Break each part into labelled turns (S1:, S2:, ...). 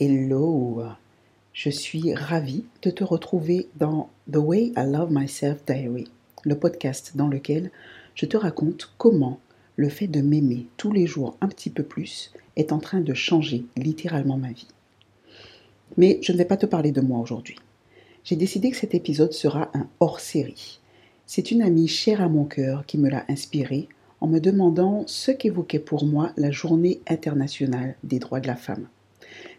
S1: Hello, je suis ravie de te retrouver dans The Way I Love Myself Diary, le podcast dans lequel je te raconte comment le fait de m'aimer tous les jours un petit peu plus est en train de changer littéralement ma vie. Mais je ne vais pas te parler de moi aujourd'hui. J'ai décidé que cet épisode sera un hors-série. C'est une amie chère à mon cœur qui me l'a inspiré en me demandant ce qu'évoquait pour moi la journée internationale des droits de la femme.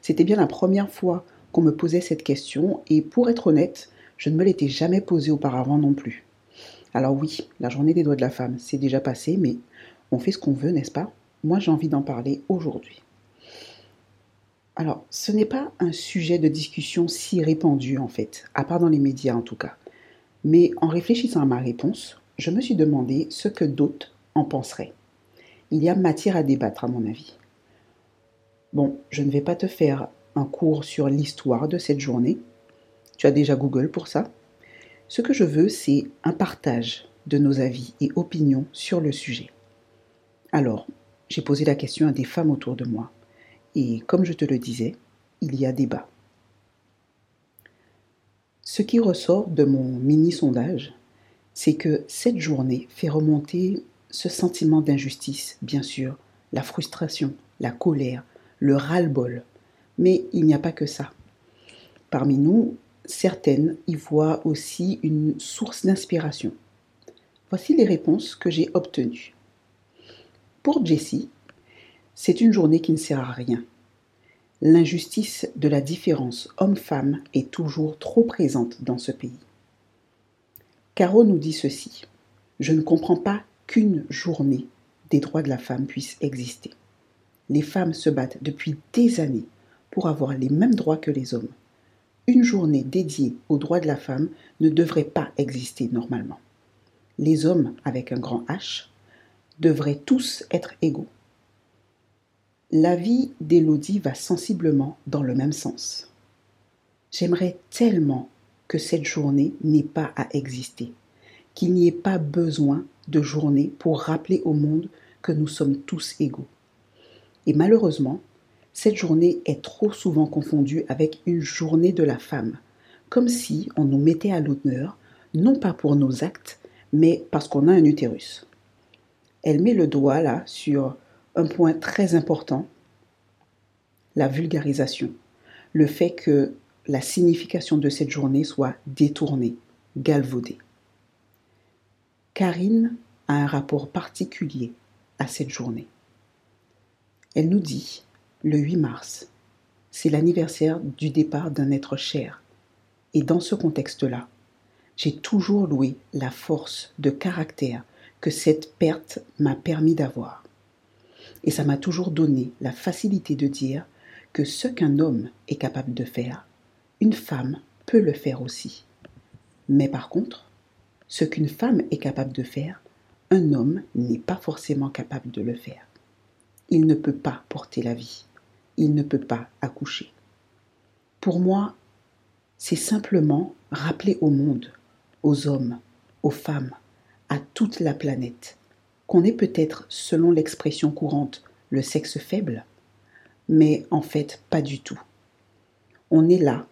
S1: C'était bien la première fois qu'on me posait cette question et pour être honnête, je ne me l'étais jamais posée auparavant non plus. Alors oui, la journée des droits de la femme, c'est déjà passé, mais on fait ce qu'on veut, n'est-ce pas? Moi, j'ai envie d'en parler aujourd'hui. Alors, ce n'est pas un sujet de discussion si répandu en fait, à part dans les médias en tout cas. Mais en réfléchissant à ma réponse, je me suis demandé ce que d'autres en penseraient. Il y a matière à débattre à mon avis. Bon, je ne vais pas te faire un cours sur l'histoire de cette journée. Tu as déjà Google pour ça. Ce que je veux, c'est un partage de nos avis et opinions sur le sujet. Alors, j'ai posé la question à des femmes autour de moi. Et comme je te le disais, il y a débat. Ce qui ressort de mon mini-sondage, c'est que cette journée fait remonter ce sentiment d'injustice, bien sûr, la frustration, la colère, le ras-le-bol. Mais il n'y a pas que ça. Parmi nous, certaines y voient aussi une source d'inspiration. Voici les réponses que j'ai obtenues. Pour Jessie, c'est une journée qui ne sert à rien. L'injustice de la différence homme-femme est toujours trop présente dans ce pays. Caro nous dit ceci. Je ne comprends pas qu'une journée des droits de la femme puisse exister les femmes se battent depuis des années pour avoir les mêmes droits que les hommes. Une journée dédiée aux droits de la femme ne devrait pas exister normalement. Les hommes, avec un grand H, devraient tous être égaux. L'avis d'Élodie va sensiblement dans le même sens. J'aimerais tellement que cette journée n'ait pas à exister, qu'il n'y ait pas besoin de journée pour rappeler au monde que nous sommes tous égaux. Et malheureusement, cette journée est trop souvent confondue avec une journée de la femme, comme si on nous mettait à l'honneur, non pas pour nos actes, mais parce qu'on a un utérus. Elle met le doigt là sur un point très important, la vulgarisation, le fait que la signification de cette journée soit détournée, galvaudée. Karine a un rapport particulier à cette journée. Elle nous dit, le 8 mars, c'est l'anniversaire du départ d'un être cher. Et dans ce contexte-là, j'ai toujours loué la force de caractère que cette perte m'a permis d'avoir. Et ça m'a toujours donné la facilité de dire que ce qu'un homme est capable de faire, une femme peut le faire aussi. Mais par contre, ce qu'une femme est capable de faire, un homme n'est pas forcément capable de le faire il ne peut pas porter la vie, il ne peut pas accoucher. Pour moi, c'est simplement rappeler au monde, aux hommes, aux femmes, à toute la planète, qu'on est peut-être, selon l'expression courante, le sexe faible, mais en fait pas du tout. On est là,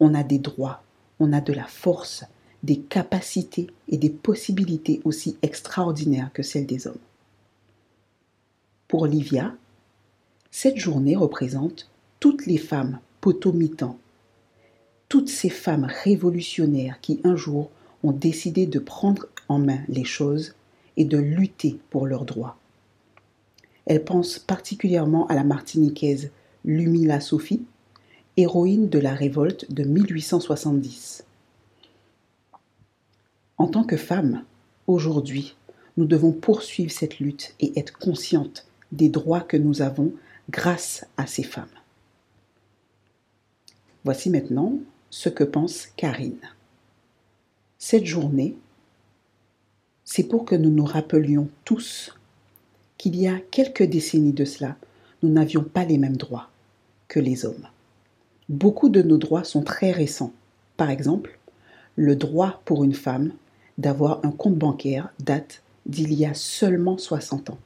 S1: on a des droits, on a de la force, des capacités et des possibilités aussi extraordinaires que celles des hommes. Pour Livia, cette journée représente toutes les femmes potomitans, toutes ces femmes révolutionnaires qui un jour ont décidé de prendre en main les choses et de lutter pour leurs droits. Elle pense particulièrement à la martiniquaise Lumila Sophie, héroïne de la révolte de 1870. En tant que femme, aujourd'hui, nous devons poursuivre cette lutte et être conscientes des droits que nous avons grâce à ces femmes. Voici maintenant ce que pense Karine. Cette journée, c'est pour que nous nous rappelions tous qu'il y a quelques décennies de cela, nous n'avions pas les mêmes droits que les hommes. Beaucoup de nos droits sont très récents. Par exemple, le droit pour une femme d'avoir un compte bancaire date d'il y a seulement 60 ans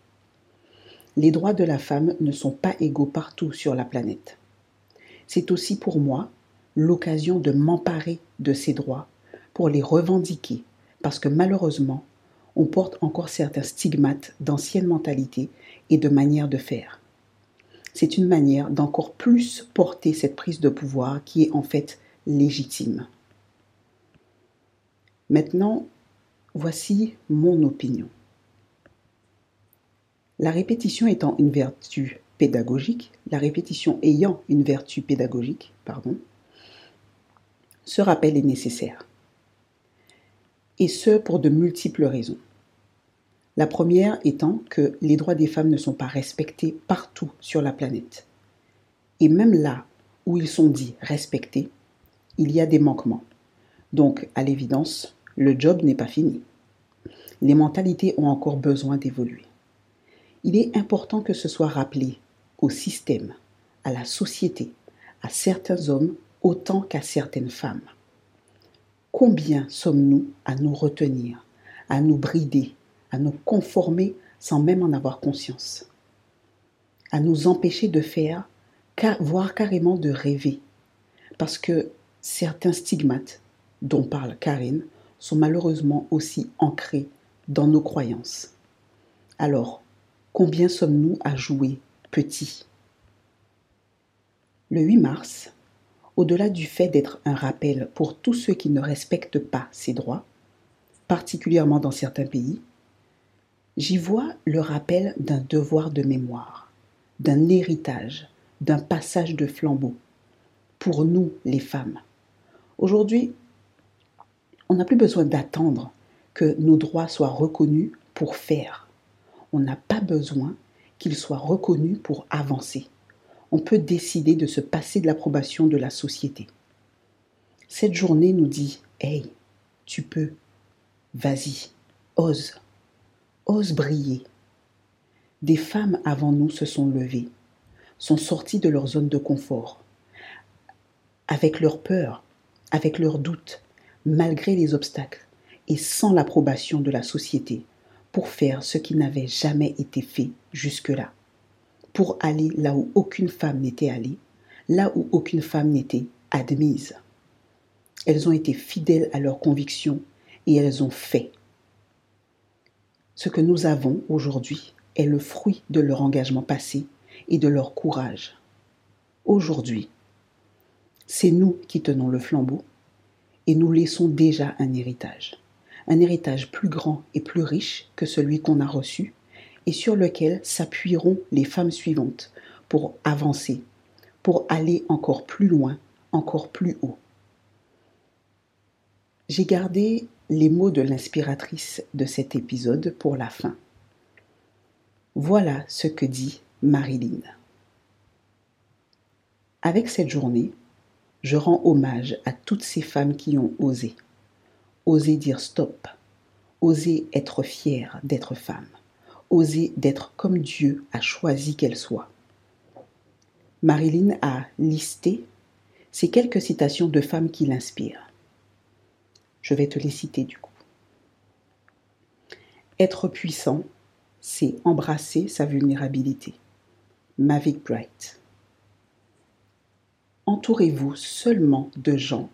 S1: les droits de la femme ne sont pas égaux partout sur la planète. c'est aussi pour moi l'occasion de m'emparer de ces droits pour les revendiquer, parce que malheureusement, on porte encore certains stigmates d'anciennes mentalités et de manières de faire. C'est une manière d'encore plus porter cette prise de pouvoir qui est en fait légitime. Maintenant, voici mon opinion. La répétition étant une vertu pédagogique, la répétition ayant une vertu pédagogique, pardon, ce rappel est nécessaire. Et ce pour de multiples raisons. La première étant que les droits des femmes ne sont pas respectés partout sur la planète. Et même là où ils sont dits respectés, il y a des manquements. Donc, à l'évidence, le job n'est pas fini. Les mentalités ont encore besoin d'évoluer. Il est important que ce soit rappelé au système, à la société, à certains hommes autant qu'à certaines femmes. Combien sommes-nous à nous retenir, à nous brider, à nous conformer sans même en avoir conscience, à nous empêcher de faire, voire carrément de rêver, parce que certains stigmates dont parle Karine sont malheureusement aussi ancrés dans nos croyances. Alors, combien sommes-nous à jouer petit Le 8 mars, au-delà du fait d'être un rappel pour tous ceux qui ne respectent pas ces droits, particulièrement dans certains pays, j'y vois le rappel d'un devoir de mémoire, d'un héritage, d'un passage de flambeau, pour nous les femmes. Aujourd'hui, on n'a plus besoin d'attendre que nos droits soient reconnus pour faire. On n'a pas besoin qu'ils soient reconnus pour avancer. On peut décider de se passer de l'approbation de la société. Cette journée nous dit Hey, tu peux, vas-y, ose, ose briller. Des femmes avant nous se sont levées, sont sorties de leur zone de confort, avec leurs peurs, avec leurs doutes, malgré les obstacles et sans l'approbation de la société, pour faire ce qui n'avait jamais été fait jusque-là pour aller là où aucune femme n'était allée, là où aucune femme n'était admise. Elles ont été fidèles à leurs convictions et elles ont fait. Ce que nous avons aujourd'hui est le fruit de leur engagement passé et de leur courage. Aujourd'hui, c'est nous qui tenons le flambeau et nous laissons déjà un héritage. Un héritage plus grand et plus riche que celui qu'on a reçu et sur lequel s'appuieront les femmes suivantes pour avancer, pour aller encore plus loin, encore plus haut. J'ai gardé les mots de l'inspiratrice de cet épisode pour la fin. Voilà ce que dit Marilyn. Avec cette journée, je rends hommage à toutes ces femmes qui ont osé. Osé dire stop, osé être fière d'être femme oser d'être comme Dieu a choisi qu'elle soit. Marilyn a listé ces quelques citations de femmes qui l'inspirent. Je vais te les citer du coup. Être puissant, c'est embrasser sa vulnérabilité. Mavic Bright. Entourez-vous seulement de gens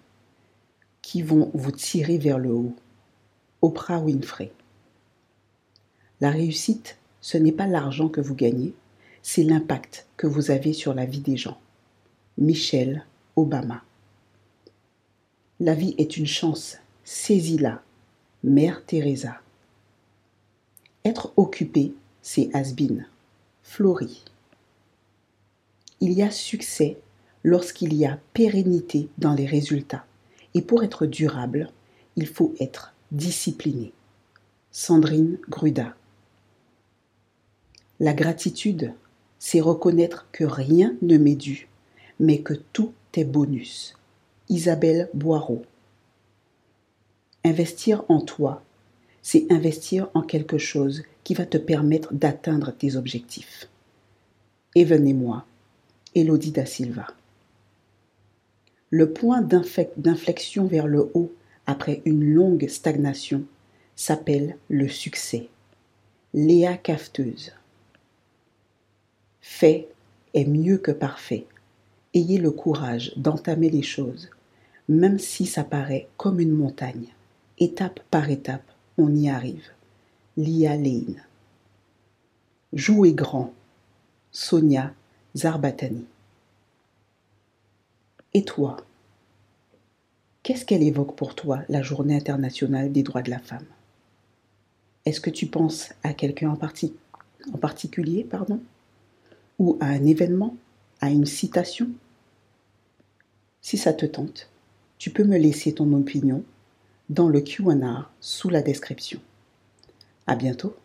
S1: qui vont vous tirer vers le haut. Oprah Winfrey. La réussite, ce n'est pas l'argent que vous gagnez, c'est l'impact que vous avez sur la vie des gens. Michelle Obama. La vie est une chance, saisis-la. Mère Teresa. Être occupé, c'est Asbin. Florie. Il y a succès lorsqu'il y a pérennité dans les résultats. Et pour être durable, il faut être discipliné. Sandrine Gruda. La gratitude, c'est reconnaître que rien ne m'est dû, mais que tout est bonus. Isabelle Boireau. Investir en toi, c'est investir en quelque chose qui va te permettre d'atteindre tes objectifs. Et venez-moi, Elodie da Silva. Le point d'inflexion vers le haut après une longue stagnation s'appelle le succès. Léa Cafteuse. Fait est mieux que parfait, Ayez le courage d'entamer les choses, même si ça paraît comme une montagne. Étape par étape, on y arrive. Lia Lane. Jouez grand. Sonia Zarbatani. Et toi Qu'est-ce qu'elle évoque pour toi, la Journée internationale des droits de la femme? Est-ce que tu penses à quelqu'un en, particulier, pardon? Ou à un événement À une citation? Si ça te tente, tu peux me laisser ton opinion dans le Q&A sous la description. À bientôt.